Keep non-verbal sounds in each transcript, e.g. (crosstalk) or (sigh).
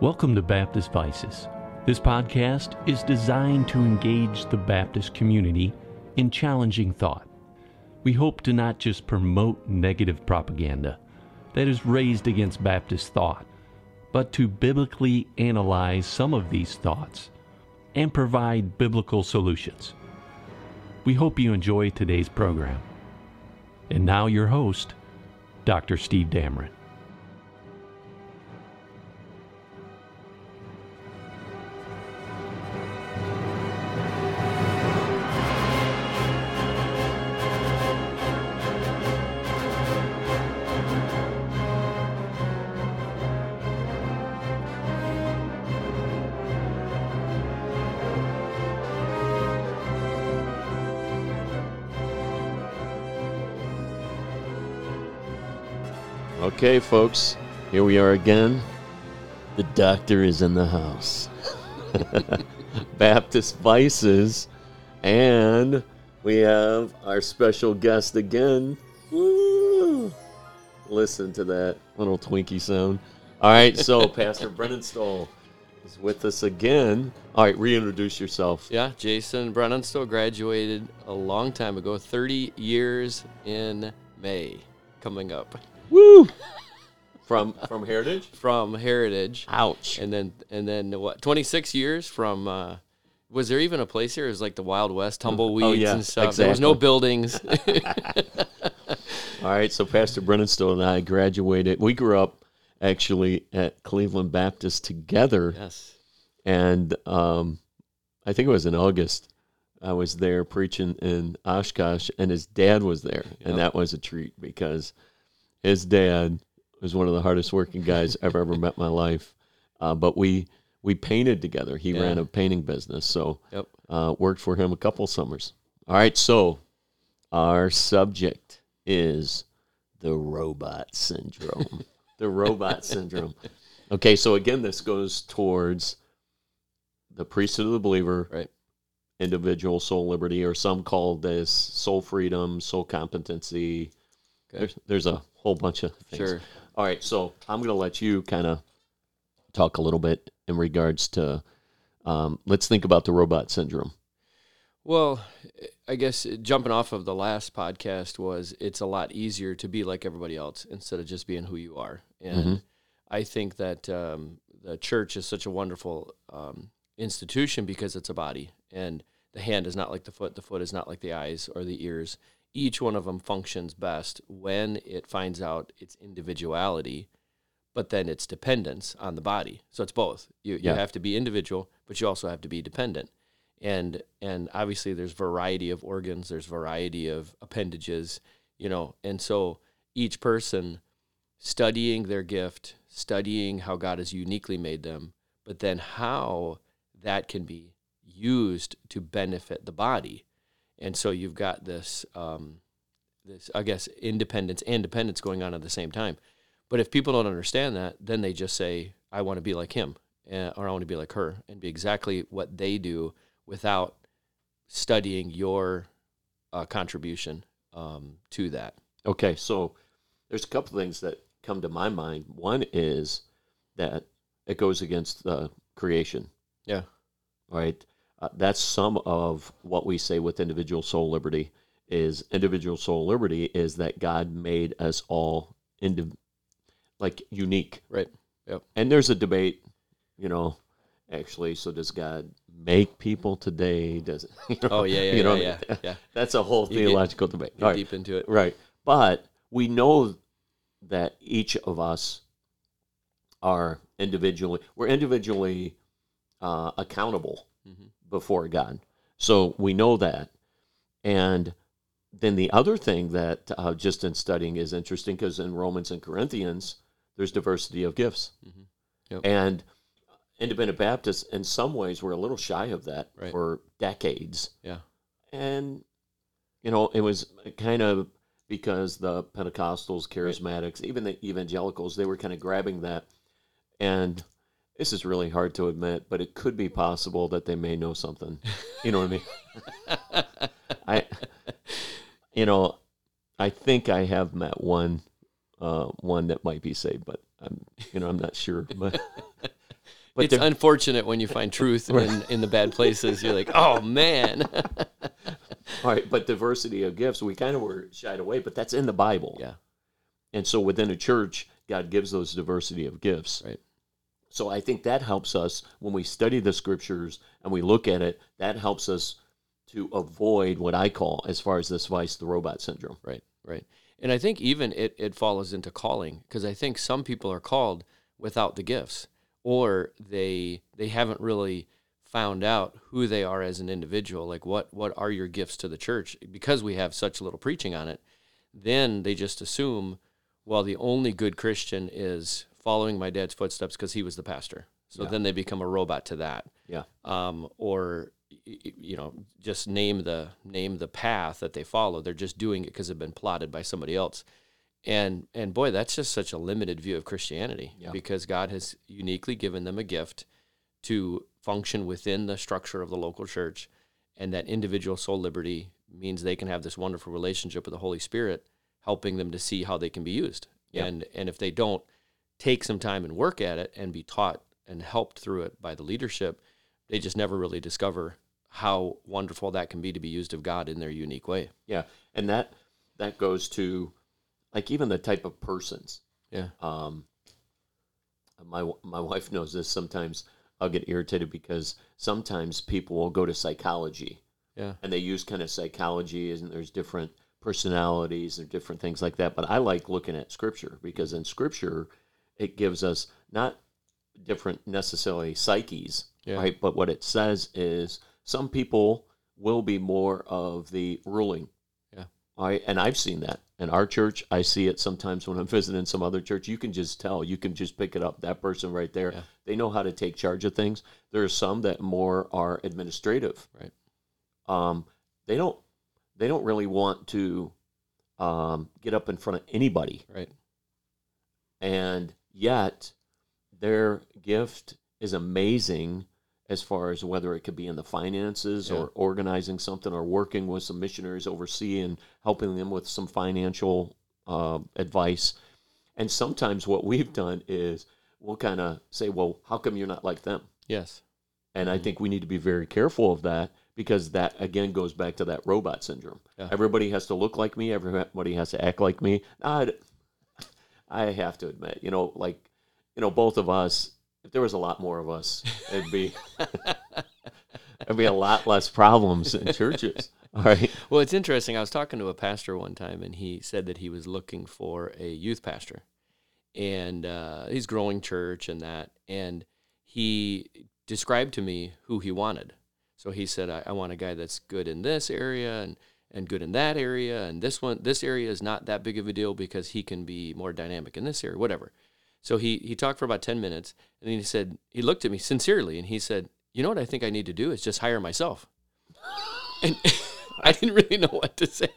Welcome to Baptist Vices. This podcast is designed to engage the Baptist community in challenging thought. We hope to not just promote negative propaganda that is raised against Baptist thought, but to biblically analyze some of these thoughts and provide biblical solutions. We hope you enjoy today's program. And now, your host, Dr. Steve Dameron. Okay, folks, here we are again. The doctor is in the house. (laughs) Baptist Vices, and we have our special guest again. Woo! Listen to that little Twinkie sound. All right, so (laughs) Pastor Brennan Stoll is with us again. All right, reintroduce yourself. Yeah, Jason Brennan Stoll graduated a long time ago, 30 years in May coming up Woo! From (laughs) from Heritage. from Heritage. Ouch. And then and then what 26 years from uh was there even a place here? It was like the Wild West, tumbleweeds Oh, yeah, and stuff. There was no exactly. buildings. (laughs) (laughs) All right, so Pastor Brennan Stoll and I graduated. We grew up actually at Cleveland Baptist together, yes. and um, I think it was in August. I was there preaching in Oshkosh, and his dad was there, and that was a treat because his dad was one of the hardest working guys I've ever met in my life. Uh, but we we painted together. He Yeah. ran a painting business, so Yep. uh, worked for him a couple summers. All right, so our subject is the robot syndrome. (laughs) the robot syndrome. Okay, so again, this goes towards the priesthood of the believer, Right. Individual soul liberty, or some call this soul freedom, soul competency. Okay. There's, there's a whole bunch of things. Sure. All right, so I'm going to let you kind of talk a little bit in regards to. Um, let's think about the robot syndrome. Well, I guess jumping off of the last podcast was it's a lot easier to be like everybody else instead of just being who you are. And Mhm. I think that um, the church is such a wonderful um, institution because it's a body, and the hand is not like the foot, the foot is not like the eyes or the ears. Each one of them functions best when it finds out its individuality, but then its dependence on the body. So it's both. You, Yeah. you have to be individual, but you also have to be dependent and and obviously there's variety of organs there's variety of appendages you know and so each person studying their gift studying how god has uniquely made them but then how that can be used to benefit the body and so you've got this um, this i guess independence and dependence going on at the same time but if people don't understand that then they just say i want to be like him uh, or i want to be like her and be exactly what they do without studying your uh, contribution um, to that. Okay, so there's a couple things that come to my mind. One is that it goes against the creation, Yeah. right? Uh, that's some of what we say with individual soul liberty. Is individual soul liberty is that God made us all indi- like unique, Right. Yep. and there's a debate, you know. Actually, so does God make people today? Does it? (laughs) You know, Oh yeah, yeah, you know, yeah, yeah, yeah. (laughs) That's a whole get- theological debate. Get All right. deep into it. Right. But we know that each of us are individually, we're individually uh, accountable hmm before God. So we know that. And then the other thing that uh, just in studying is interesting because in Romans and Corinthians, there's diversity of gifts. Mhm. Yep. And independent Baptists, in some ways, were a little shy of that Right. for decades Yeah. and you know it was kind of because the pentecostals charismatics even the evangelicals they were kind of grabbing that and this is really hard to admit but it could be possible that they may know something you know what i mean (laughs) i you know i think i have met one uh, one that might be saved but i'm you know i'm not sure but But (laughs) it's unfortunate when you find truth in, in the bad places. You're like, oh man. (laughs) All right, but diversity of gifts, we kind of were shied away, but that's in the Bible. yeah, And so within a church, God gives those diversity of gifts. Right. So I think that helps us when we study the scriptures and we look at it, that helps us to avoid what I call, as far as this vice, the robot syndrome. right, right. And I think even it, it follows into calling because I think some people are called without the gifts or they they haven't really found out who they are as an individual like what what are your gifts to the church because we have such little preaching on it then they just assume well the only good christian is following my dad's footsteps because he was the pastor so Yeah. then they become a robot to that Yeah. um, or you know just name the name the path that they follow they're just doing it because it's been plotted by somebody else and and boy that's just such a limited view of christianity Yeah. because god has uniquely given them a gift to function within the structure of the local church and that individual soul liberty means they can have this wonderful relationship with the holy spirit helping them to see how they can be used Yeah. and and if they don't take some time and work at it and be taught and helped through it by the leadership they just never really discover how wonderful that can be to be used of god in their unique way Yeah. And that that goes to like even the type of persons. yeah Um, my my wife knows this. Sometimes I'll get irritated because sometimes people will go to psychology yeah and they use kind of psychology, and there's different personalities and different things like that. But I like looking at scripture because in scripture it gives us not different necessarily psyches, Yeah. right? But what it says is some people will be more of the ruling. Yeah. And I've seen that in our church. I see it sometimes when I'm visiting some other church. You can just tell, you can just pick it up. That person right there, Yeah. they know how to take charge of things. There are some that more are administrative. Right. Um, they don't, they don't really want to um, get up in front of anybody right and yet their gift is amazing as far as whether it could be in the finances Yeah. or organizing something or working with some missionaries overseas and helping them with some financial uh, advice. And sometimes what we've done is we'll kind of say, well, how come you're not like them? yes And I Mhm. think we need to be very careful of that because that again goes back to that robot syndrome. Yeah. Everybody has to look like me. Everybody has to act like me. I, I have to admit, you know, like, you know, both of us. If there was a lot more of us, it'd be (laughs) it'd be a lot less problems in churches. (laughs) All right. Well, it's interesting. I was talking to a pastor one time, and he said that he was looking for a youth pastor, and uh, he's growing church and that. And he described to me who he wanted. So he said, I, "I want a guy that's good in this area and and good in that area, and this one, this area is not that big of a deal because he can be more dynamic in this area, whatever." So he he talked for about ten minutes, and then he said he looked at me sincerely, and he said, "You know what I think I need to do is just hire myself." (laughs) and (laughs) I didn't really know what to say.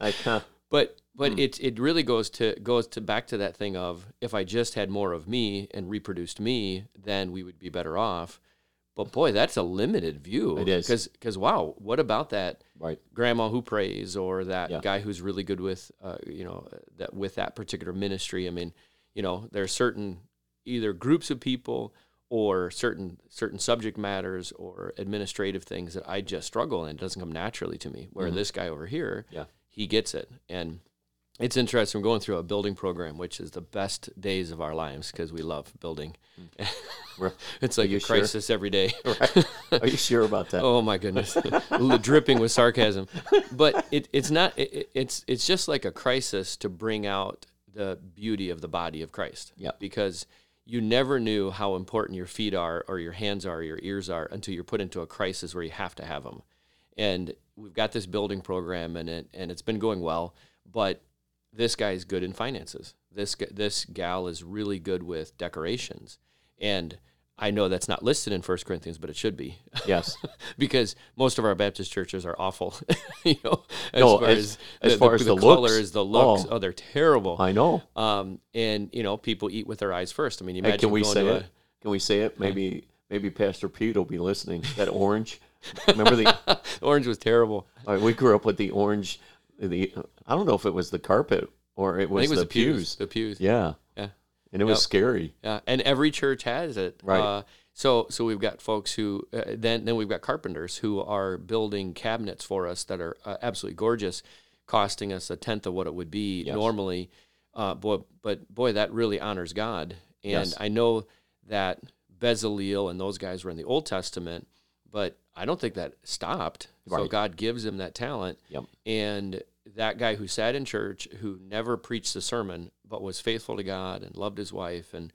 I kind (laughs) But but Hmm. it it really goes to goes to back to that thing of if I just had more of me and reproduced me, then we would be better off. But boy, that's a limited view. It is. because because wow, what about that right. grandma who prays or that Yeah. guy who's really good with uh, you know that with that particular ministry? I mean, you know, there are certain either groups of people or certain certain subject matters or administrative things that I just struggle and it doesn't come naturally to me. Where Mhm. this guy over here, Yeah. he gets it and it's interesting. We're going through a building program, which is the best days of our lives because we love building. (laughs) It's like a sure? crisis every day. (laughs) Right. Are you sure about that? Oh my goodness, dripping with sarcasm. But it, it's not. It, it- it's it's just like a crisis to bring out the beauty of the body of Christ. Yeah. Because you never knew how important your feet are, or your hands are, or your ears are, until you're put into a crisis where you have to have them. And we've got this building program, and it and it's been going well. But this guy is good in finances. This this gal is really good with decorations, and I know that's not listed in First Corinthians, but it should be Yes. (laughs) because most of our Baptist churches are awful. (laughs) you know, as No, far as- as, as the, far the, as the, the looks. colors, the looks, Oh. oh, they're terrible. I know. Um, and you know, people eat with their eyes first. I mean, you Hey, can we say it? Can we say it? Maybe maybe Pastor Pete will be listening. That orange. Remember the (laughs) orange was terrible. Right, we grew up with the orange. The I don't know if it was the carpet or it was, it was the, the pews. pews. The pews. Yeah, Yeah. and it was Yep. scary. Yeah, and every church has it. Right. Uh, So so we've got folks who uh, then then we've got carpenters who are building cabinets for us that are uh, absolutely gorgeous, costing us a tenth of what it would be Yes. normally. Uh, boy, but boy, that really honors God. And Yes. I know that Bezalel and those guys were in the Old Testament, but I don't think that stopped. So God gives him that talent. Yep. And that guy who sat in church, who never preached a sermon, but was faithful to God and loved his wife, and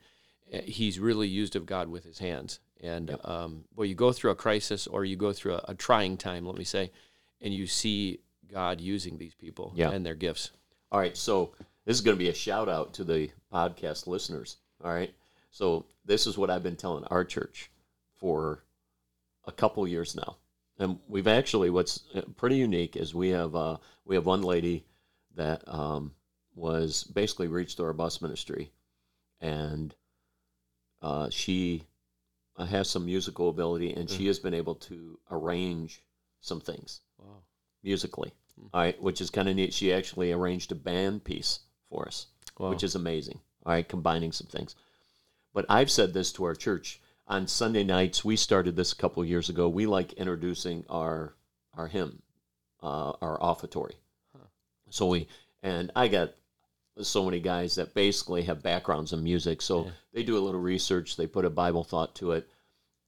uh, he's really used of God with his hands. And um, well, you go through a crisis or you go through a, a trying time, let me say, and you see God using these people Yeah. and their gifts. All right, so this is going to be a shout out to the podcast listeners. All right, so this is what I've been telling our church for a couple years now, and we've actually what's uh, pretty unique is we have uh, we have one lady that um, was basically reached through our bus ministry, and uh, she uh, has some musical ability, and she has been able to arrange some things Wow. musically. All right, which is kind of neat. She actually arranged a band piece for us, Wow. which is amazing. All right, combining some things. But I've said this to our church on Sunday nights. We started this a couple years ago. We like introducing our our hymn, uh, our offertory. So we and I got so many guys that basically have backgrounds in music, so Yeah. they do a little research. They put a Bible thought to it,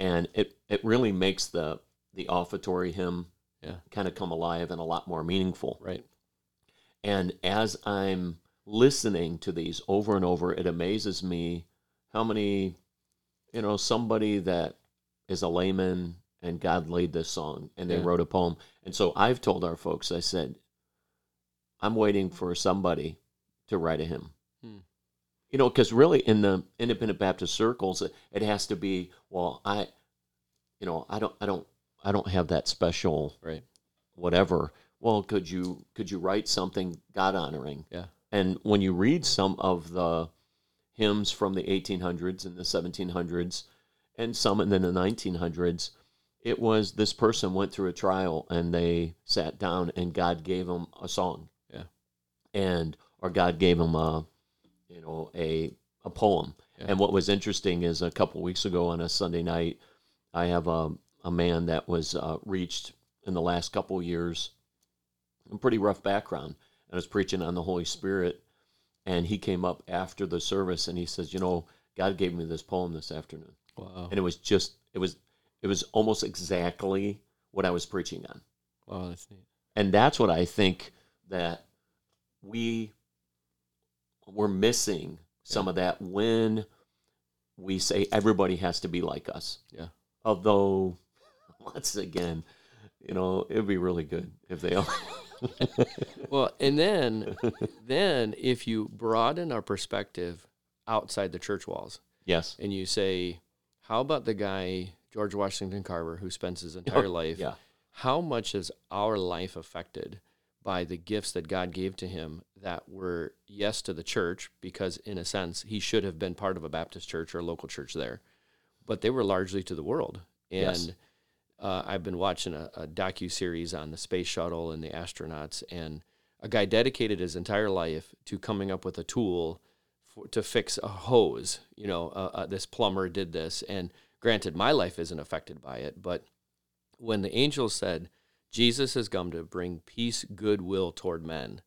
and it it really makes the the offertory hymn Yeah. kind of come alive and a lot more meaningful. Right. And as I'm listening to these over and over, it amazes me how many, you know, somebody that is a layman and God laid this song and they Yeah. wrote a poem. And so I've told our folks, I said, I'm waiting for somebody to write a hymn. Hmm. You know, because really in the independent Baptist circles, it, it has to be, well, I, you know, I don't, I don't, I don't have that special Right. whatever well could you could you write something god honoring Yeah. and when you read some of the hymns from the 1800s and the 1700s and some in the 1900s it was this person went through a trial and they sat down and god gave them a song Yeah. and or god gave them a you know a a poem Yeah. and what was interesting is a couple weeks ago on a sunday night i have a, a man that was uh, reached in the last couple years a pretty rough background and I was preaching on the Holy Spirit and he came up after the service and he says, "You know, God gave me this poem this afternoon." Wow. And it was just it was it was almost exactly what I was preaching on. Wow. That's neat. And that's what I think that we we're missing some Yeah. of that when we say everybody has to be like us. Yeah. Although (laughs) once again, you know, it'd be really good if they all (laughs) Well, and then then if you broaden our perspective outside the church walls Yes. and you say, how about the guy George Washington Carver who spends his (laughs) oh, entire life? Yeah. How much is our life affected by the gifts that God gave to him that were yes to the church because in a sense he should have been part of a Baptist church or a local church there, but they were largely to the world. And Yes. Uh, I've been watching a, a docu series on the space shuttle and the astronauts, and a guy dedicated his entire life to coming up with a tool for, to fix a hose. You know, uh, uh, this plumber did this, and granted, my life isn't affected by it, but when the angel said, Jesus has come to bring peace, goodwill toward men,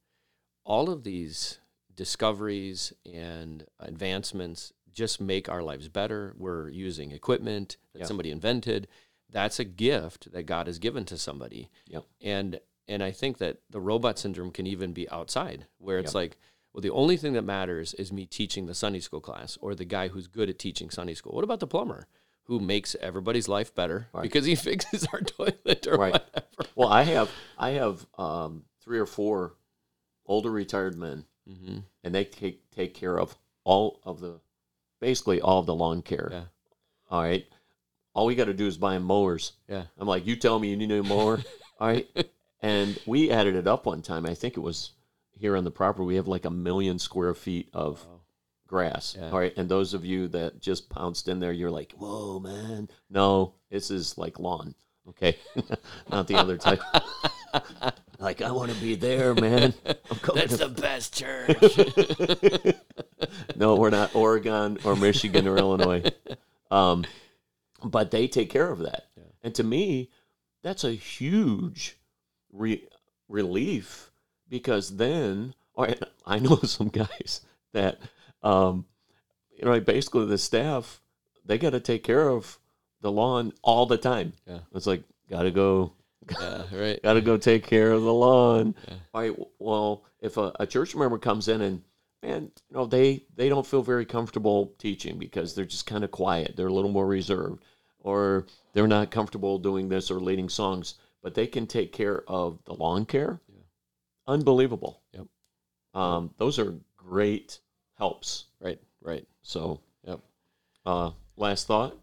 all of these discoveries and advancements just make our lives better. We're using equipment that Yeah. somebody invented. That's a gift that God has given to somebody. Yep. And and I think that the robot syndrome can even be outside, where it's Yep. like, well, the only thing that matters is me teaching the Sunday school class or the guy who's good at teaching Sunday school. What about the plumber who makes everybody's life better Right. because he (laughs) fixes our toilet or Right. whatever? Well, I have I have um, three or four older retired men, hmm and they take take care of all of the basically all of the lawn care. Yeah. All right. All we got to do is buy mowers. Yeah. I'm like, you tell me you need a mower. (laughs) all right. And we added it up one time. I think it was here on the property. We have like a million square feet of Wow. grass. Yeah. All right. And those of you that just pounced in there, you're like, whoa, man. No, this is like lawn. Okay. (laughs) Not the other type. (laughs) like, I want to be there, man. That's to the best church. no, we're not Oregon or Michigan or Illinois. Um, but they take care of that. And to me, that's a huge re- relief because then, or (laughs) I know (laughs) some guys that, um, you know, basically the staff, they got to take care of the lawn all the time. Yeah. It's like, got to go, (laughs) Yeah, right. got to go take care of the lawn. Yeah. All right. Well, if a, a church member comes in and, man, you know, they, they don't feel very comfortable teaching because they're just kind of quiet. They're a little more reserved or they're not comfortable doing this or leading songs, but they can take care of the lawn care. Yeah. Unbelievable. Yep. Um, those are great helps. Right, right. So, Yep. uh, last thought.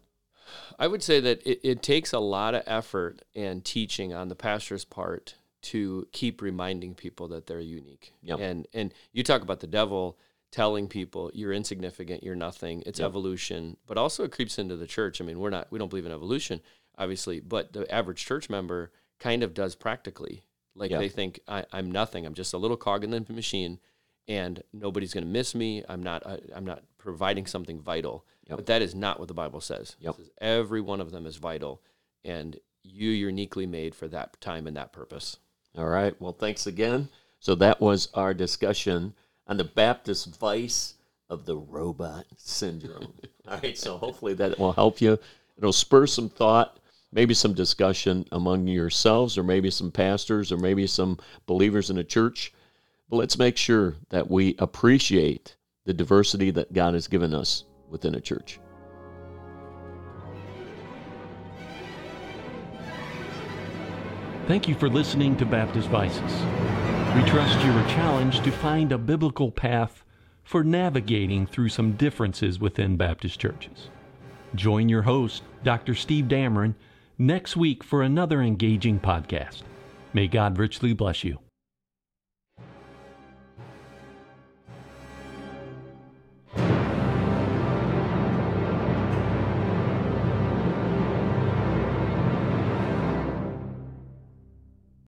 I would say that it, it takes a lot of effort and teaching on the pastor's part to keep reminding people that they're unique. Yep. And and you talk about the devil telling people you're insignificant, you're nothing. It's Yep. evolution, but also it creeps into the church. I mean, we're not we don't believe in evolution, obviously, but the average church member kind of does practically. Like Yeah. they think I, I'm nothing. I'm just a little cog in the machine, and nobody's going to miss me. I'm not. I, I'm not providing something vital. Yep. But that is not what the Bible says. Yep. Says every one of them is vital, and you uniquely made for that time and that purpose. All right. Well, thanks again. So that was our discussion on the Baptist vice of the robot syndrome. (laughs) All right. So hopefully that will help you. It'll spur some thought, maybe some discussion among yourselves, or maybe some pastors, or maybe some believers in a church. But let's make sure that we appreciate the diversity that God has given us within a church. Thank you for listening to Baptist Vices. We trust you were challenged to find a biblical path for navigating through some differences within Baptist churches. Join your host, Dr. Steve Dameron, next week for another engaging podcast. May God richly bless you.